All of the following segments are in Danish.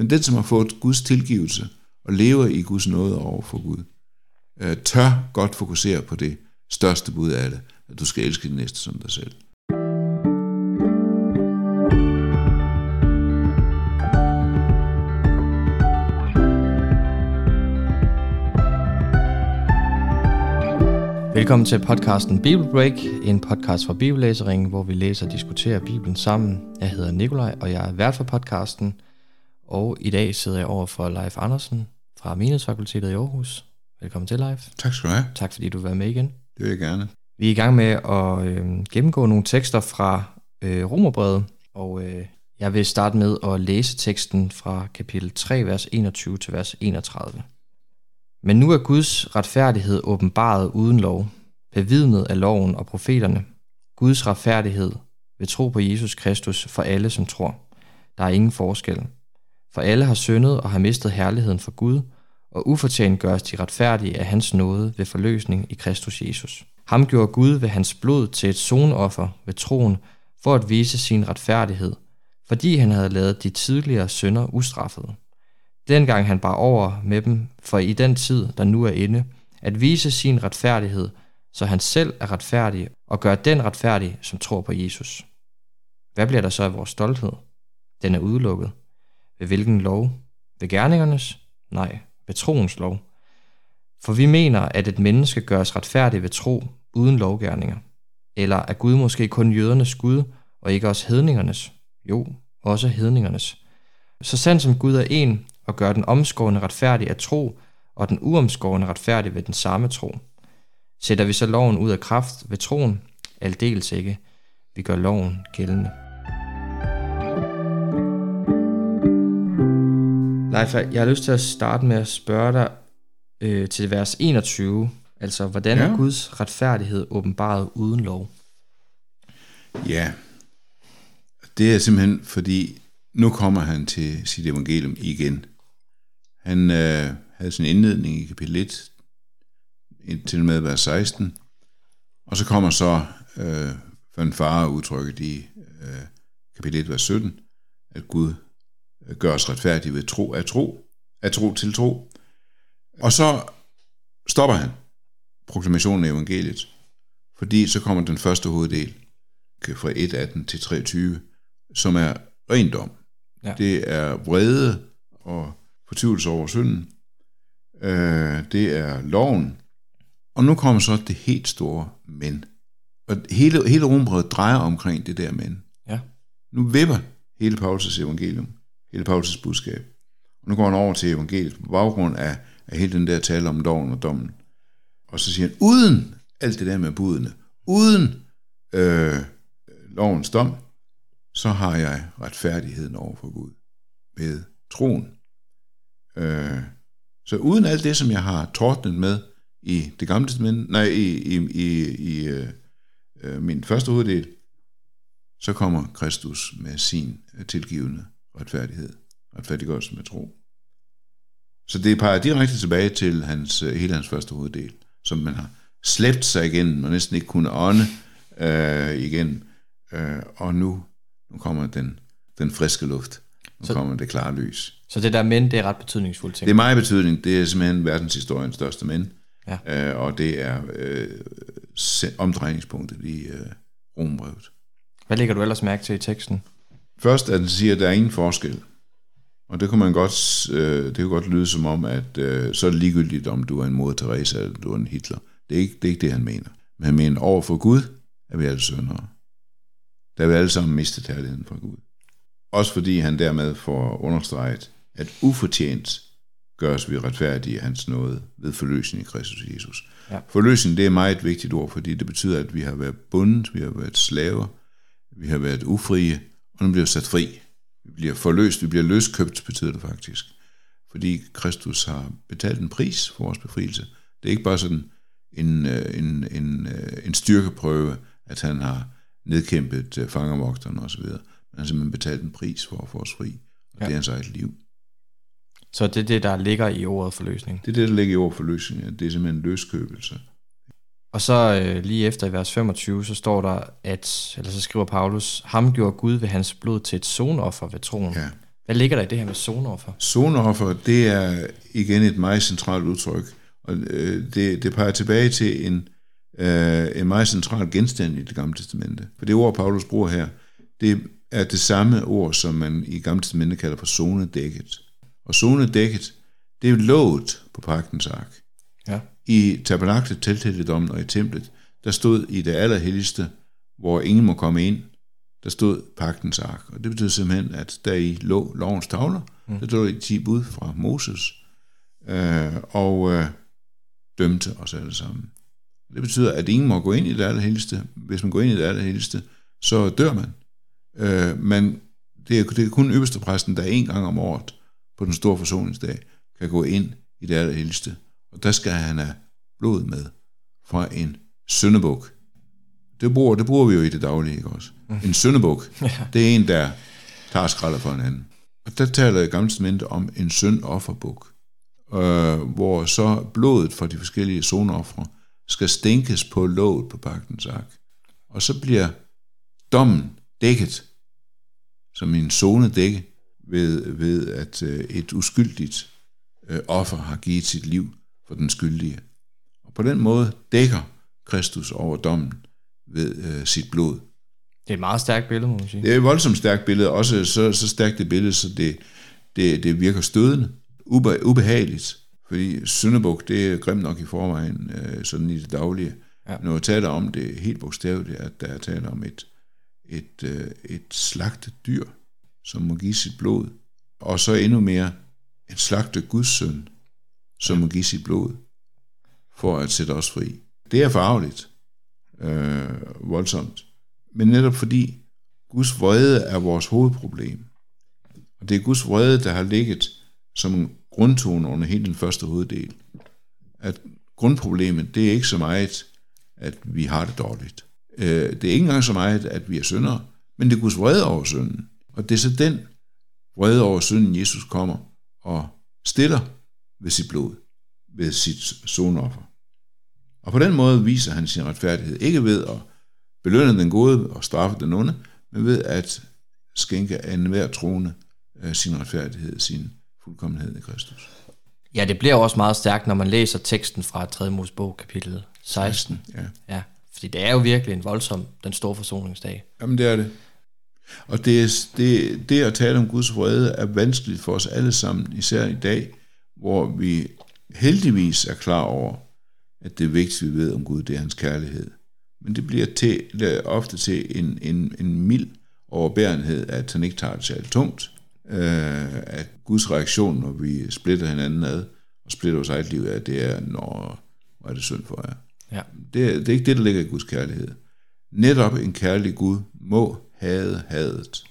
Men den, som har fået Guds tilgivelse og lever i Guds nåde over for Gud, øh, tør godt fokusere på det største bud af det, at du skal elske din næste som dig selv. Velkommen til podcasten Bible Break, en podcast fra Bibellæseringen, hvor vi læser og diskuterer Bibelen sammen. Jeg hedder Nikolaj, og jeg er vært for podcasten. Og i dag sidder jeg over for Leif Andersen fra Menighedsfakultetet i Aarhus. Velkommen til, Leif. Tak skal du have. Tak fordi du være med igen. Det vil jeg gerne. Vi er i gang med at øh, gennemgå nogle tekster fra øh, Romerbrevet, og øh, jeg vil starte med at læse teksten fra kapitel 3, vers 21 til vers 31. Men nu er Guds retfærdighed åbenbaret uden lov, bevidnet af loven og profeterne. Guds retfærdighed ved tro på Jesus Kristus for alle, som tror. Der er ingen forskel. For alle har syndet og har mistet herligheden for Gud, og ufortjent gøres de retfærdige af hans nåde ved forløsning i Kristus Jesus. Ham gjorde Gud ved hans blod til et sonoffer ved troen, for at vise sin retfærdighed, fordi han havde lavet de tidligere synder ustraffede. Dengang han bar over med dem, for i den tid, der nu er inde, at vise sin retfærdighed, så han selv er retfærdig og gør den retfærdig, som tror på Jesus. Hvad bliver der så af vores stolthed? Den er udelukket. Ved hvilken lov? Ved gerningernes? Nej, ved troens lov. For vi mener, at et menneske gøres retfærdig ved tro uden lovgærninger. Eller er Gud måske kun jødernes Gud, og ikke også hedningernes? Jo, også hedningernes. Så sandt som Gud er en, og gør den omskårende retfærdig af tro, og den uomskårende retfærdig ved den samme tro. Sætter vi så loven ud af kraft ved troen? Aldeles ikke. Vi gør loven gældende. Leif, jeg har lyst til at starte med at spørge dig øh, til vers 21, altså hvordan ja. er Guds retfærdighed åbenbaret uden lov? Ja, det er simpelthen fordi, nu kommer han til sit evangelium igen. Han øh, havde sin indledning i kapitel 1, til med vers 16, og så kommer så øh, far udtrykket i øh, kapitel 1, vers 17, at Gud gør os retfærdige ved tro af tro, af tro til tro. Og så stopper han proklamationen af evangeliet, fordi så kommer den første hoveddel fra 1.18 til 23, som er rendom. Ja. Det er vrede og fortvivlelse over synden. Øh, det er loven. Og nu kommer så det helt store men. Og hele, hele rombrevet drejer omkring det der men. Ja. Nu vipper hele Paulus' evangelium, hele Paulus' budskab. Og nu går han over til evangeliet på baggrund af, af hele den der tale om loven og dommen. Og så siger han, uden alt det der med budene, uden øh, lovens dom, så har jeg retfærdigheden over for Gud ved troen. Øh, så uden alt det, som jeg har tordnet med i det gamle testament, nej, i, i, i, i øh, øh, min første hoveddel, så kommer Kristus med sin tilgivende retfærdighed, retfærdiggørelse med tro. Så det peger direkte tilbage til hans, øh, hele hans første hoveddel, som man har slæbt sig igen, og næsten ikke kunne ånde øh, igen. Øh, og nu, nu kommer den, den friske luft. Nu så, kommer det klare lys. Så det der men, det er ret betydningsfuldt ting? Det er meget betydning. Det er simpelthen verdenshistoriens største men. Ja. Øh, og det er øh, omdrejningspunktet i øh, Rombrevet. Hvad lægger du ellers mærke til i teksten? Først, at den siger, at der er ingen forskel. Og det kunne man godt, øh, det kunne godt lyde som om, at øh, så er det ligegyldigt, om du er en moder Teresa eller du er en Hitler. Det er ikke det, er ikke det han mener. Men han mener, over for Gud er vi alle søndere. Der er vi alle sammen mistet herligheden for Gud. Også fordi han dermed får understreget, at ufortjent gøres vi retfærdige af hans nåde ved forløsning i Kristus Jesus. Ja. Forløsning, det er et meget vigtigt ord, fordi det betyder, at vi har været bundet, vi har været slaver, vi har været ufrie, og nu bliver vi sat fri. Vi bliver forløst, vi bliver løskøbt, betyder det faktisk. Fordi Kristus har betalt en pris for vores befrielse. Det er ikke bare sådan en, øh, en, en, øh, en styrkeprøve, at han har nedkæmpet øh, fangervogterne osv., men han har simpelthen betalt en pris for at få os fri, og ja. det er hans eget liv. Så det er det, der ligger i ordet forløsning? Det er det, der ligger i ordet forløsning. Ja. Det er simpelthen en løskøbelse. Og så øh, lige efter i vers 25, så står der, at, eller så skriver Paulus, ham gjorde Gud ved hans blod til et sonoffer ved troen. Ja. Hvad ligger der i det her med zoneoffer? Zoneoffer, det er igen et meget centralt udtryk, og øh, det, det peger tilbage til en, øh, en meget central genstand i det gamle testamente. For det ord, Paulus bruger her, det er det samme ord, som man i gamle testamente kalder for zonedækket. Og zonedækket, det er låget på pagtens ark. Ja. I tabernaklet, telthelligdommen og i templet, der stod i det allerhelligste, hvor ingen må komme ind, der stod pagtens ark. Og det betyder simpelthen, at der i lå lovens tavler, mm. der lå i 10 bud fra Moses, øh, og øh, dømte os alle sammen. Det betyder, at ingen må gå ind i det allerhelligste. Hvis man går ind i det allerhelligste, så dør man. Øh, men det er, det er kun øverste præsten, der en gang om året på den store forsoningsdag kan gå ind i det allerhelligste. Og der skal han have blod med fra en søndebuk. Det bruger, det bruger vi jo i det daglige, ikke også? En søndebuk, Ja. det er en, der tager skralder for en anden. Og der taler jeg gamle testamente om en syndofferbuk, øh, hvor så blodet fra de forskellige zoneoffre skal stænkes på låget på pagtens ark. Og så bliver dommen dækket, som en zone dække, ved, ved at øh, et uskyldigt øh, offer har givet sit liv for den skyldige. Og på den måde dækker Kristus over dommen ved øh, sit blod. Det er et meget stærkt billede, må man sige. Det er et voldsomt stærkt billede, også så, så stærkt et billede, så det, det, det virker stødende, ube, ubehageligt, fordi Sønderbuk, det er grimt nok i forvejen, øh, sådan i det daglige. Ja. Når jeg taler om det helt bogstaveligt, at der er tale om et, et, øh, et slagtet dyr, som må give sit blod, og så endnu mere en slagtet Guds søn, som må give sit blod, for at sætte os fri. Det er farligt, øh, voldsomt. Men netop fordi Guds vrede er vores hovedproblem, og det er Guds vrede, der har ligget som en grundtone under hele den første hoveddel. At grundproblemet, det er ikke så meget, at vi har det dårligt. Øh, Det er ikke engang så meget, at vi er syndere, men det er Guds vrede over synden. Og det er så den vrede over synden, Jesus kommer og stiller ved sit blod, ved sit sonoffer. Og på den måde viser han sin retfærdighed, ikke ved at belønne den gode og straffe den onde, men ved at skænke af enhver troende øh, sin retfærdighed, sin fuldkommenhed i Kristus. Ja, det bliver også meget stærkt, når man læser teksten fra 3. Mosebog, kapitel 16. Ja. Ja, fordi det er jo virkelig en voldsom, den store forsoningsdag. Jamen det er det. Og det, det, det at tale om Guds vrede er vanskeligt for os alle sammen, især i dag, hvor vi heldigvis er klar over, at det vigtigste, vi ved om Gud, det er hans kærlighed. Men det bliver til, det ofte til en, en, en mild overbærenhed, at han ikke tager det særligt tungt. Øh, at Guds reaktion, når vi splitter hinanden ad, og splitter vores eget liv af, det er, når hvor er det synd for jer. Ja. Det, det er ikke det, der ligger i Guds kærlighed. Netop en kærlig Gud må hade hadet.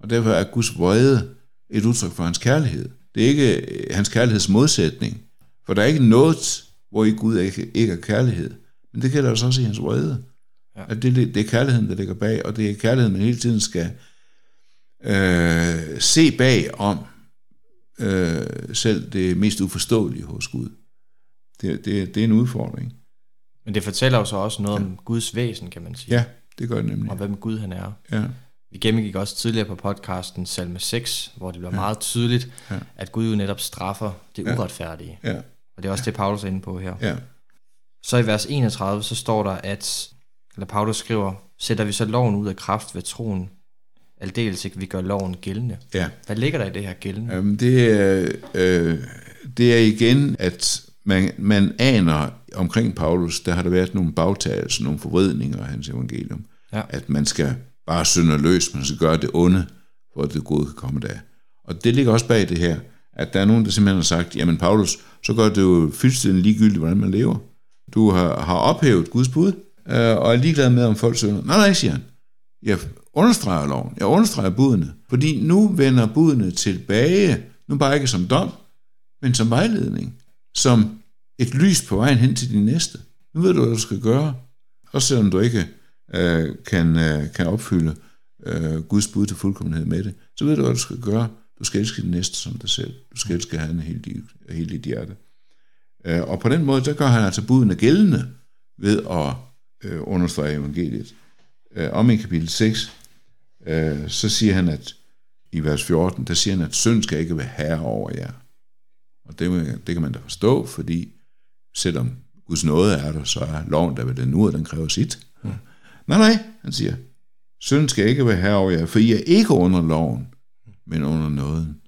Og derfor er Guds vrede et udtryk for hans kærlighed. Det er ikke øh, hans kærligheds modsætning. For der er ikke noget, hvor i Gud ikke, ikke er kærlighed. Men det gælder også også i hans vrede. Ja. At det, det er kærligheden, der ligger bag, og det er kærligheden, man hele tiden skal øh, se bag om øh, selv det mest uforståelige hos Gud. Det, det, det er en udfordring. Men det fortæller jo så også noget ja. om Guds væsen, kan man sige. Ja, det gør det nemlig. Og hvem Gud han er. Ja, Vi gennemgik også tidligere på podcasten Salme 6, hvor det bliver ja. meget tydeligt, Ja. at Gud jo netop straffer det Ja. uretfærdige. ja, Og det er også det, Paulus er inde på her. ja. Så i vers 31, så står der, at, eller Paulus skriver, sætter vi så loven ud af kraft ved troen, aldeles ikke vi gør loven gældende. ja. Hvad ligger der i det her gældende? Jamen, det, er, øh, det er igen, at man, man aner omkring Paulus, der har der været nogle bagtagelser, nogle forvridninger af hans evangelium. Ja. At man skal bare synder løs, man skal gøre det onde, for at det gode kan komme der. Og det ligger også bag det her, at der er nogen, der simpelthen har sagt, jamen Paulus, så gør det jo fuldstændig ligegyldigt, hvordan man lever. Du har, har ophævet Guds bud, øh, og er ligeglad med, om folk synder. Nej, nej, siger han. Jeg understreger loven. Jeg understreger budene. Fordi nu vender budene tilbage, nu bare ikke som dom, men som vejledning. Som et lys på vejen hen til din næste. Nu ved du, hvad du skal gøre. Også selvom du ikke øh, kan, øh, kan opfylde øh, Guds bud til fuldkommenhed med det, så ved du, hvad du skal gøre. Du skal elske din næste som dig selv. Du skal elske han helt i, helt i dit hjerte. Øh, og på den måde, der gør han altså budene gældende ved at øh, understrege evangeliet. Øh, om i kapitel 6, øh, så siger han, at i vers 14, der siger han, at synd skal ikke være herre over jer. Og det, det kan man da forstå, fordi selvom Guds nåde er der, så er loven der ved den nu, og den kræver sit. Nej, nej, han siger, sønnen skal ikke være herre over jer, for I er ikke under loven, men under nåden.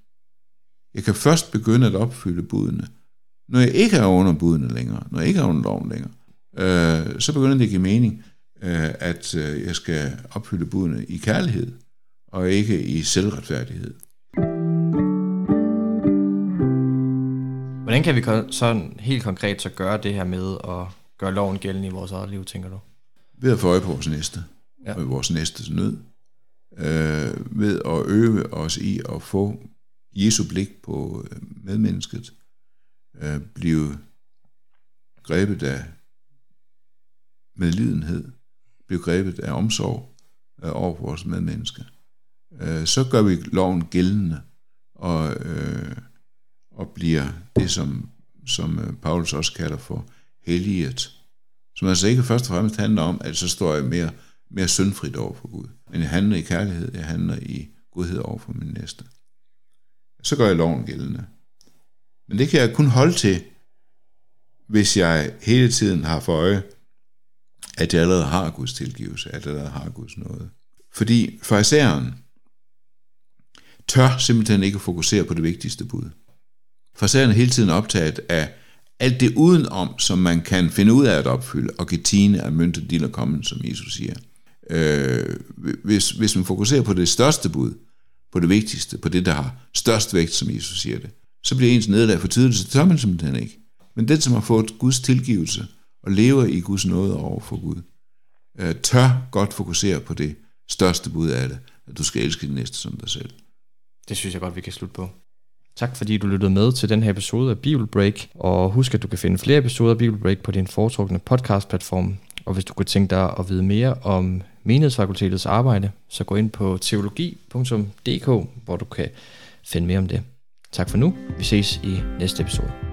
Jeg kan først begynde at opfylde budene, når jeg ikke er under budene længere, når jeg ikke er under loven længere. Øh, så begynder det at give mening, øh, at øh, jeg skal opfylde budene i kærlighed, og ikke i selvretfærdighed. Hvordan kan vi så helt konkret så gøre det her med at gøre loven gældende i vores eget liv, tænker du? Ved at få øje på vores næste, ja. og vores næstes nød. Øh, ved at øve os i at få Jesu blik på øh, medmennesket. Øh, blive grebet af medlidenhed. Blive grebet af omsorg øh, over vores medmenneske. Øh, så gør vi loven gældende. Og... Øh, og bliver det, som, som øh, Paulus også kalder for helliget. Som altså ikke først og fremmest handler om, at så står jeg mere, mere syndfrit over for Gud. Men jeg handler i kærlighed, jeg handler i godhed over for min næste. Så gør jeg loven gældende. Men det kan jeg kun holde til, hvis jeg hele tiden har for øje, at jeg allerede har Guds tilgivelse, at jeg allerede har Guds nåde. Fordi farisæeren tør simpelthen ikke fokusere på det vigtigste bud. Farisæerne er hele tiden optaget af alt det udenom, som man kan finde ud af at opfylde, og getine er myntet møntet og kommen, som Jesus siger. Øh, hvis, hvis man fokuserer på det største bud, på det vigtigste, på det, der har størst vægt, som Jesus siger det, så bliver ens nederlag for tidligt, så tør man simpelthen ikke. Men den, som har fået Guds tilgivelse, og lever i Guds nåde over for Gud, øh, tør godt fokusere på det største bud af det, at du skal elske din næste som dig selv. Det synes jeg godt, vi kan slutte på. Tak fordi du lyttede med til den her episode af Bible Break, og husk at du kan finde flere episoder af Bible Break på din foretrukne podcast-platform. Og hvis du kunne tænke dig at vide mere om menighedsfakultetets arbejde, så gå ind på teologi.dk, hvor du kan finde mere om det. Tak for nu. Vi ses i næste episode.